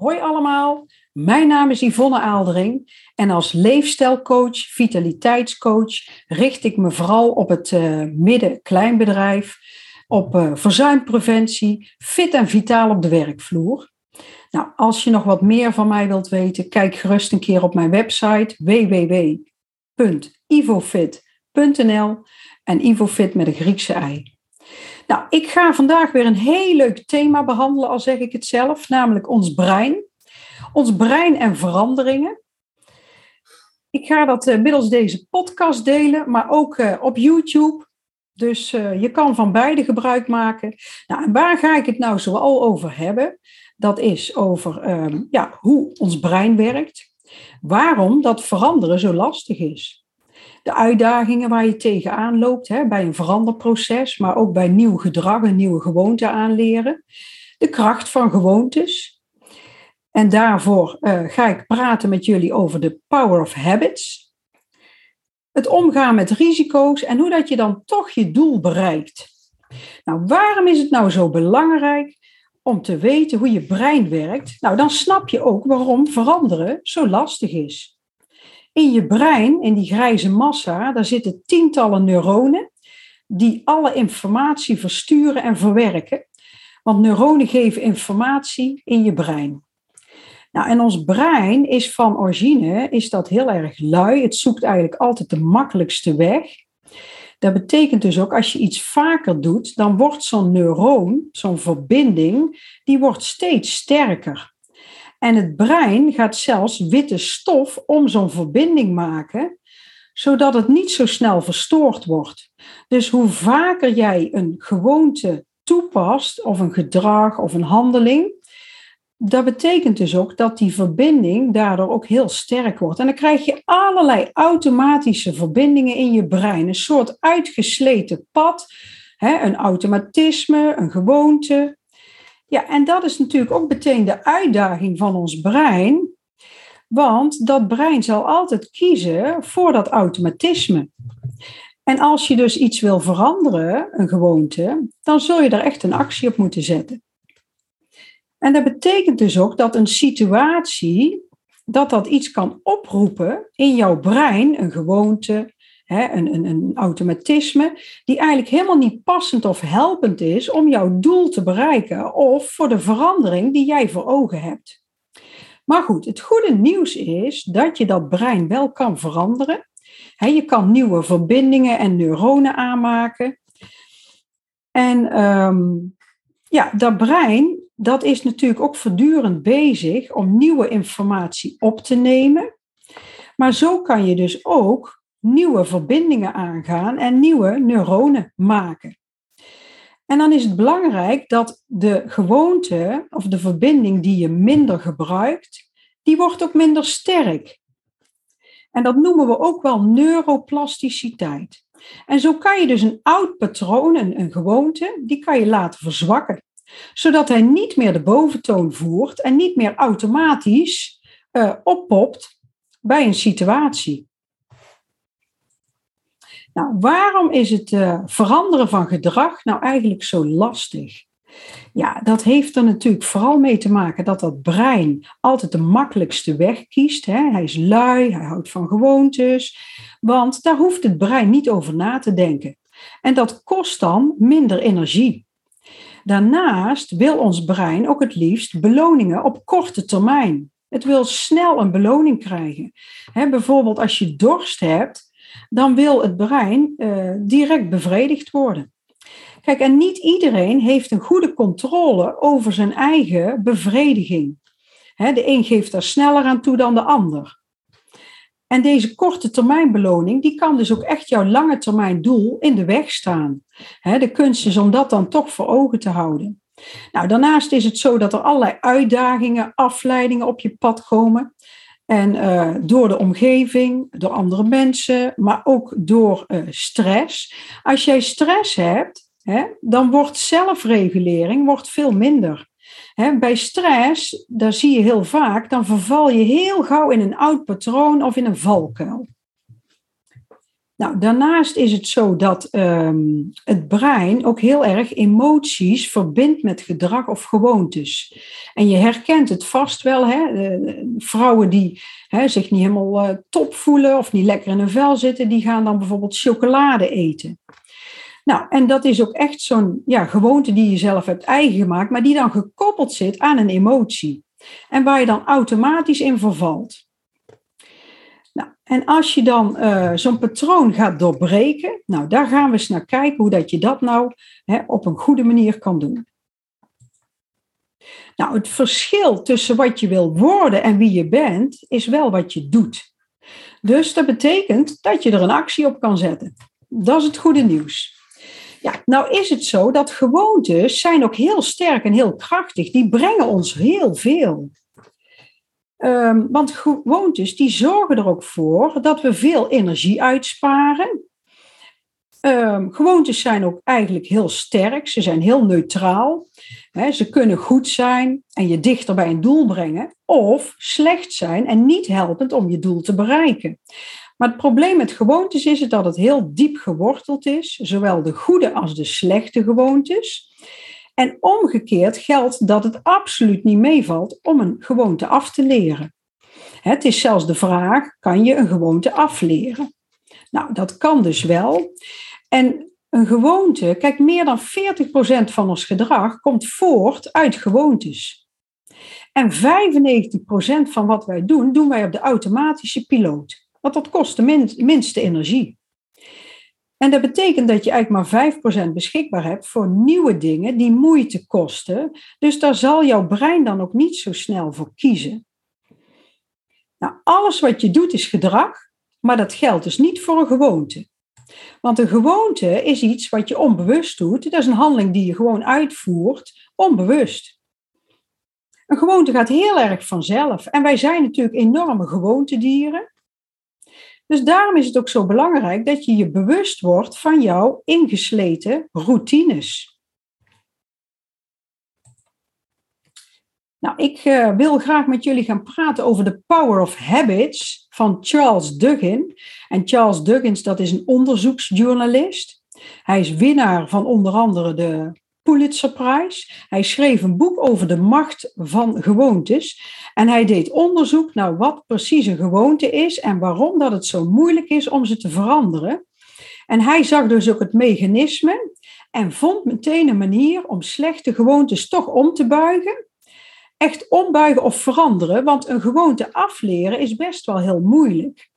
Hoi allemaal, mijn naam is Yvonne Aaldering en als leefstijlcoach, vitaliteitscoach richt ik me vooral op het uh, midden-kleinbedrijf, op uh, verzuimpreventie, fit en vitaal op de werkvloer. Nou, als je nog wat meer van mij wilt weten, kijk gerust een keer op mijn website www.ivofit.nl en Ivofit met een Griekse ei. Nou, ik ga vandaag weer een heel leuk thema behandelen, al zeg ik het zelf, namelijk ons brein. Ons brein en veranderingen. Ik ga dat uh, middels deze podcast delen, maar ook uh, op YouTube. Dus uh, je kan van beide gebruik maken. Nou, en waar ga ik het nou zoal over hebben? Dat is over um, ja, hoe ons brein werkt. Waarom dat veranderen zo lastig is de uitdagingen waar je tegenaan loopt hè, bij een veranderproces, maar ook bij nieuw gedrag en nieuwe gewoonten aanleren. De kracht van gewoontes. En daarvoor uh, ga ik praten met jullie over de power of habits. Het omgaan met risico's en hoe dat je dan toch je doel bereikt. Nou, waarom is het nou zo belangrijk om te weten hoe je brein werkt? Nou, dan snap je ook waarom veranderen zo lastig is. In je brein, in die grijze massa, daar zitten tientallen neuronen die alle informatie versturen en verwerken. Want neuronen geven informatie in je brein. Nou, en ons brein is van origine is dat heel erg lui. Het zoekt eigenlijk altijd de makkelijkste weg. Dat betekent dus ook als je iets vaker doet, dan wordt zo'n neuroon, zo'n verbinding, die wordt steeds sterker. En het brein gaat zelfs witte stof om zo'n verbinding maken, zodat het niet zo snel verstoord wordt. Dus hoe vaker jij een gewoonte toepast, of een gedrag of een handeling, dat betekent dus ook dat die verbinding daardoor ook heel sterk wordt. En dan krijg je allerlei automatische verbindingen in je brein, een soort uitgesleten pad, een automatisme, een gewoonte, ja, en dat is natuurlijk ook meteen de uitdaging van ons brein. Want dat brein zal altijd kiezen voor dat automatisme. En als je dus iets wil veranderen, een gewoonte, dan zul je er echt een actie op moeten zetten. En dat betekent dus ook dat een situatie, dat dat iets kan oproepen in jouw brein, een gewoonte, een, een, een automatisme, die eigenlijk helemaal niet passend of helpend is om jouw doel te bereiken of voor de verandering die jij voor ogen hebt. Maar goed, het goede nieuws is dat je dat brein wel kan veranderen. je kan nieuwe verbindingen en neuronen aanmaken. En um, ja, dat brein, dat is natuurlijk ook voortdurend bezig om nieuwe informatie op te nemen. Maar zo kan je dus ook nieuwe verbindingen aangaan en nieuwe neuronen maken. En dan is het belangrijk dat de gewoonte of de verbinding die je minder gebruikt, die wordt ook minder sterk. En dat noemen we ook wel neuroplasticiteit. En zo kan je dus een oud patroon, een, gewoonte, die kan je laten verzwakken. Zodat hij niet meer de boventoon voert en niet meer automatisch uh, oppopt bij een situatie. Nou, waarom is het uh, veranderen van gedrag nou eigenlijk zo lastig? Ja, dat heeft er natuurlijk vooral mee te maken dat dat brein altijd de makkelijkste weg kiest. Hè? Hij is lui, hij houdt van gewoontes, want daar hoeft het brein niet over na te denken. En dat kost dan minder energie. Daarnaast wil ons brein ook het liefst beloningen op korte termijn. Het wil snel een beloning krijgen. bijvoorbeeld als je dorst hebt, dan wil het brein uh, direct bevredigd worden. Kijk, en niet iedereen heeft een goede controle over zijn eigen bevrediging. de een geeft daar sneller aan toe dan de ander. En deze korte termijn beloning, die kan dus ook echt jouw lange termijn doel in de weg staan. de kunst is om dat dan toch voor ogen te houden. Nou, daarnaast is het zo dat er allerlei uitdagingen, afleidingen op je pad komen. En uh, door de omgeving, door andere mensen, maar ook door uh, stress. Als jij stress hebt, hè, dan wordt zelfregulering wordt veel minder. Hè, bij stress, daar zie je heel vaak, dan verval je heel gauw in een oud patroon of in een valkuil. Nou, daarnaast is het zo dat ehm, het brein ook heel erg emoties verbindt met gedrag of gewoontes. En je herkent het vast wel, hè? vrouwen die hè, zich niet helemaal uh, top voelen of niet lekker in hun vel zitten, die gaan dan bijvoorbeeld chocolade eten. Nou, en dat is ook echt zo'n ja, gewoonte die je zelf hebt eigen gemaakt, maar die dan gekoppeld zit aan een emotie. En waar je dan automatisch in vervalt. Nou, en als je dan uh, zo'n patroon gaat doorbreken, nou, daar gaan we eens naar kijken hoe dat je dat nou hè, op een goede manier kan doen. Nou, het verschil tussen wat je wil worden en wie je bent, is wel wat je doet. Dus dat betekent dat je er een actie op kan zetten. Dat is het goede nieuws. Ja, nou is het zo dat gewoontes zijn ook heel sterk en heel krachtig. Die brengen ons heel veel. Um, want gewoontes die zorgen er ook voor dat we veel energie uitsparen. Um, gewoontes zijn ook eigenlijk heel sterk, ze zijn heel neutraal. Ze kunnen goed zijn en je dichter bij een doel brengen, of slecht zijn en niet helpend om je doel te bereiken. Maar het probleem met gewoontes is dat het heel diep geworteld is, zowel de goede als de slechte gewoontes. En omgekeerd geldt dat het absoluut niet meevalt om een gewoonte af te leren. Het is zelfs de vraag: kan je een gewoonte afleren? Nou, dat kan dus wel. En een gewoonte, kijk, meer dan 40% van ons gedrag komt voort uit gewoontes. En 95% van wat wij doen, doen wij op de automatische piloot. Want dat kost de minste energie. En dat betekent dat je eigenlijk maar 5% beschikbaar hebt voor nieuwe dingen die moeite kosten. Dus daar zal jouw brein dan ook niet zo snel voor kiezen. Nou, alles wat je doet is gedrag, maar dat geldt dus niet voor een gewoonte. Want een gewoonte is iets wat je onbewust doet. Dat is een handeling die je gewoon uitvoert, onbewust. Een gewoonte gaat heel erg vanzelf. En wij zijn natuurlijk enorme gewoontedieren. Dus daarom is het ook zo belangrijk dat je je bewust wordt van jouw ingesleten routines. Nou, ik uh, wil graag met jullie gaan praten over de Power of Habits van Charles Duggin. En Charles Duggins, dat is een onderzoeksjournalist. Hij is winnaar van onder andere de Pulitzerprijs. Hij schreef een boek over de macht van gewoontes. En hij deed onderzoek naar wat precies een gewoonte is en waarom dat het zo moeilijk is om ze te veranderen. En hij zag dus ook het mechanisme en vond meteen een manier om slechte gewoontes toch om te buigen. Echt ombuigen of veranderen, want een gewoonte afleren is best wel heel moeilijk.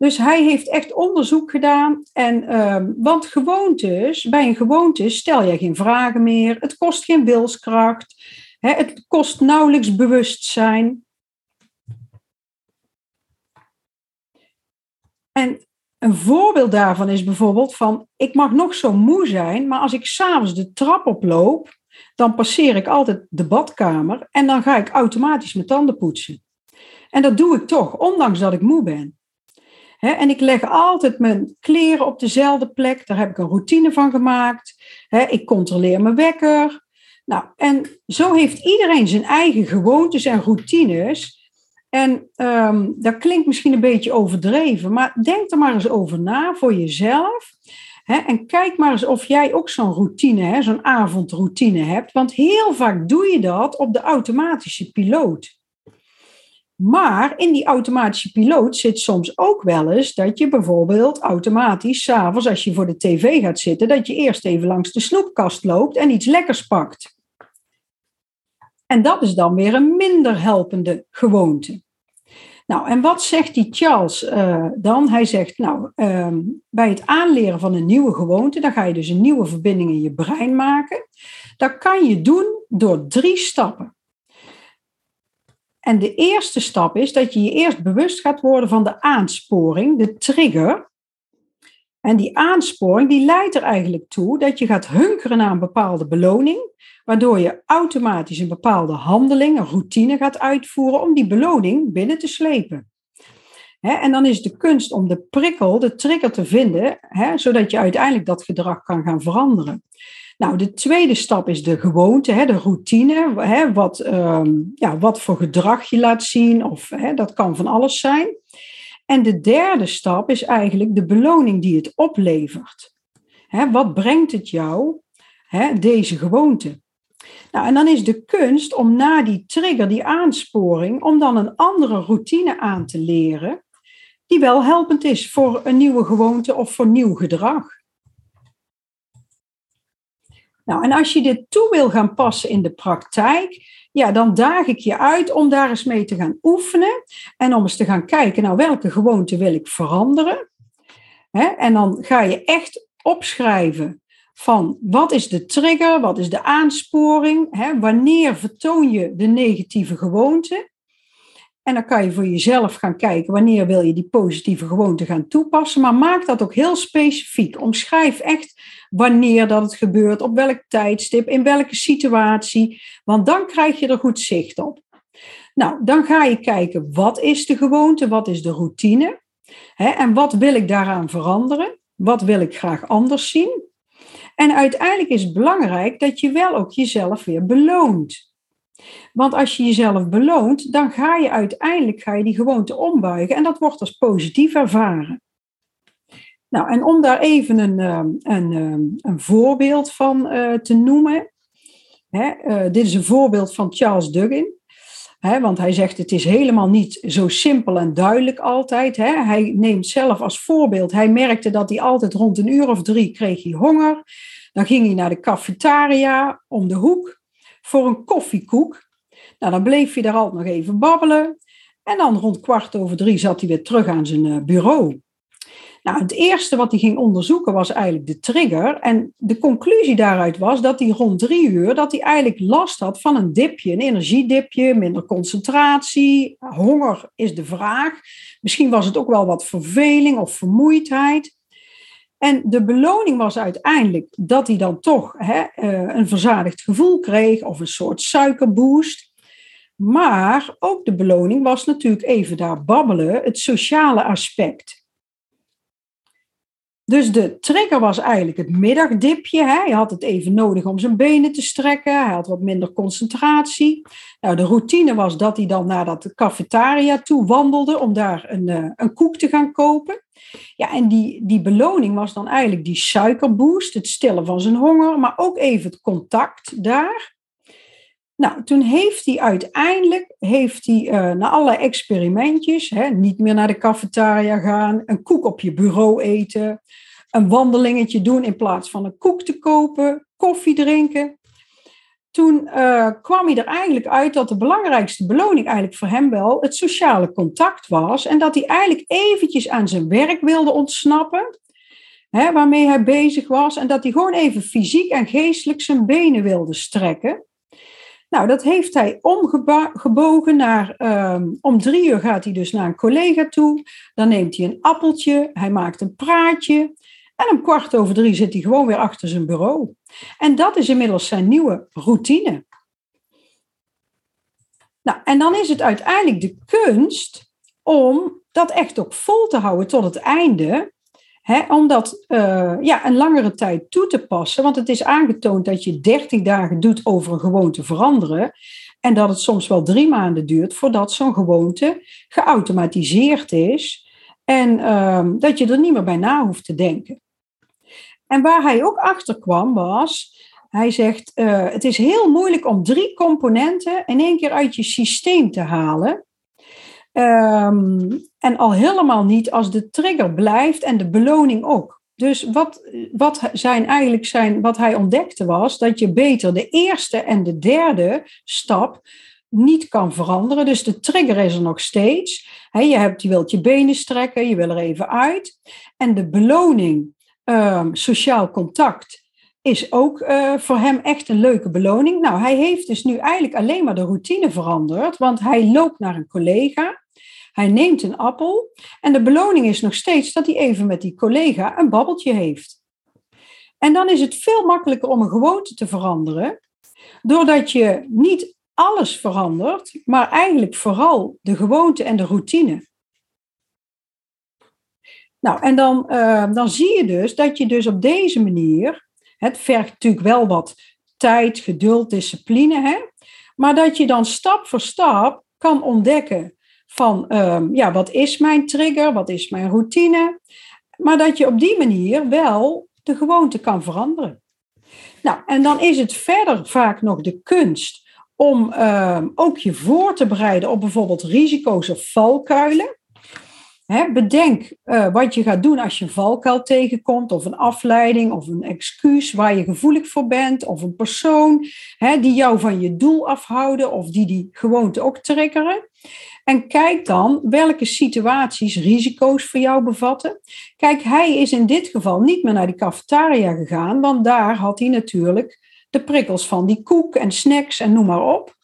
Dus hij heeft echt onderzoek gedaan. En, um, want gewoontes, bij een gewoonte stel je geen vragen meer. Het kost geen wilskracht. Hè, het kost nauwelijks bewustzijn. En een voorbeeld daarvan is bijvoorbeeld van, ik mag nog zo moe zijn, maar als ik s'avonds de trap oploop, dan passeer ik altijd de badkamer en dan ga ik automatisch mijn tanden poetsen. En dat doe ik toch, ondanks dat ik moe ben en ik leg altijd mijn kleren op dezelfde plek. Daar heb ik een routine van gemaakt. ik controleer mijn wekker. Nou, en zo heeft iedereen zijn eigen gewoontes en routines. En um, dat klinkt misschien een beetje overdreven, maar denk er maar eens over na voor jezelf. en kijk maar eens of jij ook zo'n routine, zo'n avondroutine hebt. Want heel vaak doe je dat op de automatische piloot. Maar in die automatische piloot zit soms ook wel eens dat je bijvoorbeeld automatisch s'avonds als je voor de tv gaat zitten, dat je eerst even langs de snoepkast loopt en iets lekkers pakt. En dat is dan weer een minder helpende gewoonte. Nou, en wat zegt die Charles uh, dan? Hij zegt, nou, ehm, bij het aanleren van een nieuwe gewoonte, dan ga je dus een nieuwe verbinding in je brein maken. Dat kan je doen door drie stappen. En de eerste stap is dat je je eerst bewust gaat worden van de aansporing, de trigger. En die aansporing die leidt er eigenlijk toe dat je gaat hunkeren naar een bepaalde beloning, waardoor je automatisch een bepaalde handeling, een routine gaat uitvoeren om die beloning binnen te slepen. En dan is de kunst om de prikkel, de trigger te vinden, zodat je uiteindelijk dat gedrag kan gaan veranderen. Nou, de tweede stap is de gewoonte, de routine. Wat, um, ja, wat voor gedrag je laat zien, of dat kan van alles zijn. En de derde stap is eigenlijk de beloning die het oplevert. Wat brengt het jou, deze gewoonte? Nou, en dan is de kunst om na die trigger, die aansporing, om dan een andere routine aan te leren, die wel helpend is voor een nieuwe gewoonte of voor nieuw gedrag. Nou, en als je dit toe wil gaan passen in de praktijk, ja, dan daag ik je uit om daar eens mee te gaan oefenen en om eens te gaan kijken, nou, welke gewoonte wil ik veranderen? en dan ga je echt opschrijven van wat is de trigger, wat is de aansporing, wanneer vertoon je de negatieve gewoonte. En dan kan je voor jezelf gaan kijken wanneer wil je die positieve gewoonte gaan toepassen. Maar maak dat ook heel specifiek. Omschrijf echt wanneer dat het gebeurt, op welk tijdstip, in welke situatie. Want dan krijg je er goed zicht op. Nou, dan ga je kijken wat is de gewoonte, wat is de routine. Hè, en wat wil ik daaraan veranderen? Wat wil ik graag anders zien? En uiteindelijk is het belangrijk dat je wel ook jezelf weer beloont. Want als je jezelf beloont, dan ga je uiteindelijk ga je die gewoonte ombuigen en dat wordt als positief ervaren. Nou, en om daar even een, ehm, een, ehm, een voorbeeld van eh, te noemen. Hè, eh, dit is een voorbeeld van Charles Duggin. Hè, want hij zegt het is helemaal niet zo simpel en duidelijk altijd. Hè. Hij neemt zelf als voorbeeld, hij merkte dat hij altijd rond een uur of drie kreeg hij honger. Dan ging hij naar de cafetaria om de hoek voor een koffiekoek. Nou, dan bleef hij daar altijd nog even babbelen. En dan rond kwart over drie zat hij weer terug aan zijn eh, bureau. Nou, het eerste wat hij ging onderzoeken was eigenlijk de trigger. En de conclusie daaruit was dat hij rond drie uur dat hij eigenlijk last had van een dipje, een energiedipje, minder concentratie. Honger is de vraag. Misschien was het ook wel wat verveling of vermoeidheid. En de beloning was uiteindelijk dat hij dan toch hè, eh, een verzadigd gevoel kreeg of een soort suikerboost. Maar ook de beloning was natuurlijk even daar babbelen, het sociale aspect. Dus de trigger was eigenlijk het middagdipje. Hè. Hij had het even nodig om zijn benen te strekken. Hij had wat minder concentratie. Nou, de routine was dat hij dan naar dat cafetaria toe wandelde om daar een, uh, een koek te gaan kopen. Ja, en die, die beloning was dan eigenlijk die suikerboost, het stillen van zijn honger, maar ook even het contact daar. Nou, toen heeft hij uiteindelijk, heeft hij uh, na alle experimentjes, hè, niet meer naar de cafetaria gaan, een koek op je bureau eten, een wandelingetje doen in plaats van een koek te kopen, koffie drinken. Toen uh, kwam hij er eigenlijk uit dat de belangrijkste beloning eigenlijk voor hem wel het sociale contact was en dat hij eigenlijk eventjes aan zijn werk wilde ontsnappen, hè, waarmee hij bezig was, en dat hij gewoon even fysiek en geestelijk zijn benen wilde strekken. Nou, dat heeft hij omgebogen naar, ehm, om drie uur gaat hij dus naar een collega toe. Dan neemt hij een appeltje, hij maakt een praatje. En om kwart over drie zit hij gewoon weer achter zijn bureau. En dat is inmiddels zijn nieuwe routine. Nou, en dan is het uiteindelijk de kunst om dat echt ook vol te houden tot het einde om dat uh, ja, een langere tijd toe te passen. Want het is aangetoond dat je 30 dagen doet over een gewoonte veranderen. En dat het soms wel drie maanden duurt voordat zo'n gewoonte geautomatiseerd is. En uh, dat je er niet meer bij na hoeft te denken. En waar hij ook achter kwam was, hij zegt, uh, het is heel moeilijk om drie componenten in één keer uit je systeem te halen. Um, en al helemaal niet als de trigger blijft en de beloning ook. Dus wat, wat, zijn eigenlijk zijn, wat hij ontdekte was dat je beter de eerste en de derde stap niet kan veranderen. Dus de trigger is er nog steeds. je, hebt, je wilt je benen strekken, je wil er even uit. En de beloning, um, sociaal contact, is ook uh, voor hem echt een leuke beloning. Nou, hij heeft dus nu eigenlijk alleen maar de routine veranderd, want hij loopt naar een collega. Hij neemt een appel en de beloning is nog steeds dat hij even met die collega een babbeltje heeft. En dan is het veel makkelijker om een gewoonte te veranderen, doordat je niet alles verandert, maar eigenlijk vooral de gewoonte en de routine. Nou, en dan, uh, dan zie je dus dat je dus op deze manier, het vergt natuurlijk wel wat tijd, geduld, discipline, hè, maar dat je dan stap voor stap kan ontdekken van ehm, ja, wat is mijn trigger, wat is mijn routine, maar dat je op die manier wel de gewoonte kan veranderen. Nou, en dan is het verder vaak nog de kunst om ehm, ook je voor te bereiden op bijvoorbeeld risico's of valkuilen bedenk uh, wat je gaat doen als je een valkuil tegenkomt, of een afleiding, of een excuus waar je gevoelig voor bent, of een persoon die jou van je doel afhouden, of die die gewoonte ook triggeren. En kijk dan welke situaties risico's voor jou bevatten. Kijk, hij is in dit geval niet meer naar die cafetaria gegaan, want daar had hij natuurlijk de prikkels van die koek en snacks en noem maar op.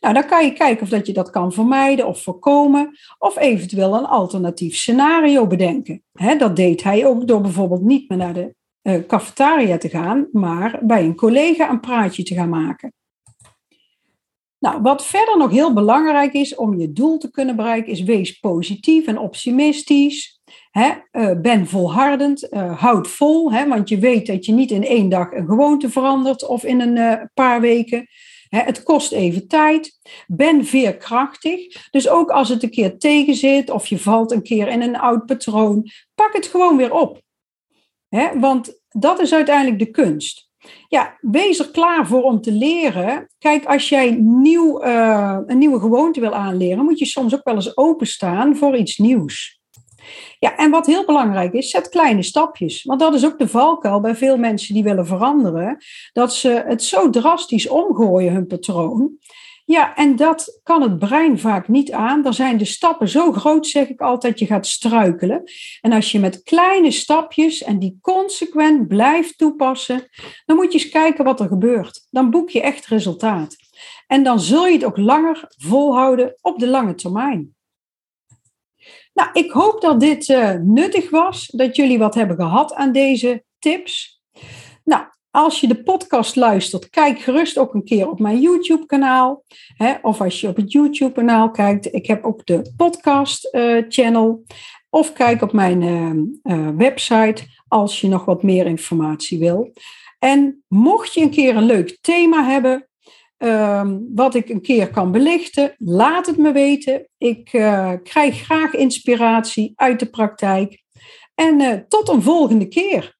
Nou, dan kan je kijken of dat je dat kan vermijden of voorkomen, of eventueel een alternatief scenario bedenken. dat deed hij ook door bijvoorbeeld niet meer naar de uh, cafetaria te gaan, maar bij een collega een praatje te gaan maken. Nou, wat verder nog heel belangrijk is om je doel te kunnen bereiken, is wees positief en optimistisch. He, uh, ben volhardend, uh, houd vol, want je weet dat je niet in één dag een gewoonte verandert of in een paar weken het kost even tijd. Ben veerkrachtig. Dus ook als het een keer tegen zit of je valt een keer in een oud patroon, pak het gewoon weer op. want dat is uiteindelijk de kunst. Ja, wees er klaar voor om te leren. Kijk, als jij nieuw, uh, een nieuwe gewoonte wil aanleren, moet je soms ook wel eens openstaan voor iets nieuws. Ja, en wat heel belangrijk is, zet kleine stapjes. Want dat is ook de valkuil bij veel mensen die willen veranderen. Dat ze het zo drastisch omgooien, hun patroon. Ja, en dat kan het brein vaak niet aan. Dan zijn de stappen zo groot, zeg ik altijd, je gaat struikelen. En als je met kleine stapjes en die consequent blijft toepassen, dan moet je eens kijken wat er gebeurt. Dan boek je echt resultaat. En dan zul je het ook langer volhouden op de lange termijn. Nou, ik hoop dat dit uh, nuttig was, dat jullie wat hebben gehad aan deze tips. Nou, als je de podcast luistert, kijk gerust ook een keer op mijn YouTube-kanaal. Of als je op het YouTube-kanaal kijkt, ik heb ook de podcast-channel. Uh, of kijk op mijn uh, website als je nog wat meer informatie wil. En mocht je een keer een leuk thema hebben, Ehm, wat ik een keer kan belichten, laat het me weten. Ik uh, krijg graag inspiratie uit de praktijk. En uh, tot een volgende keer.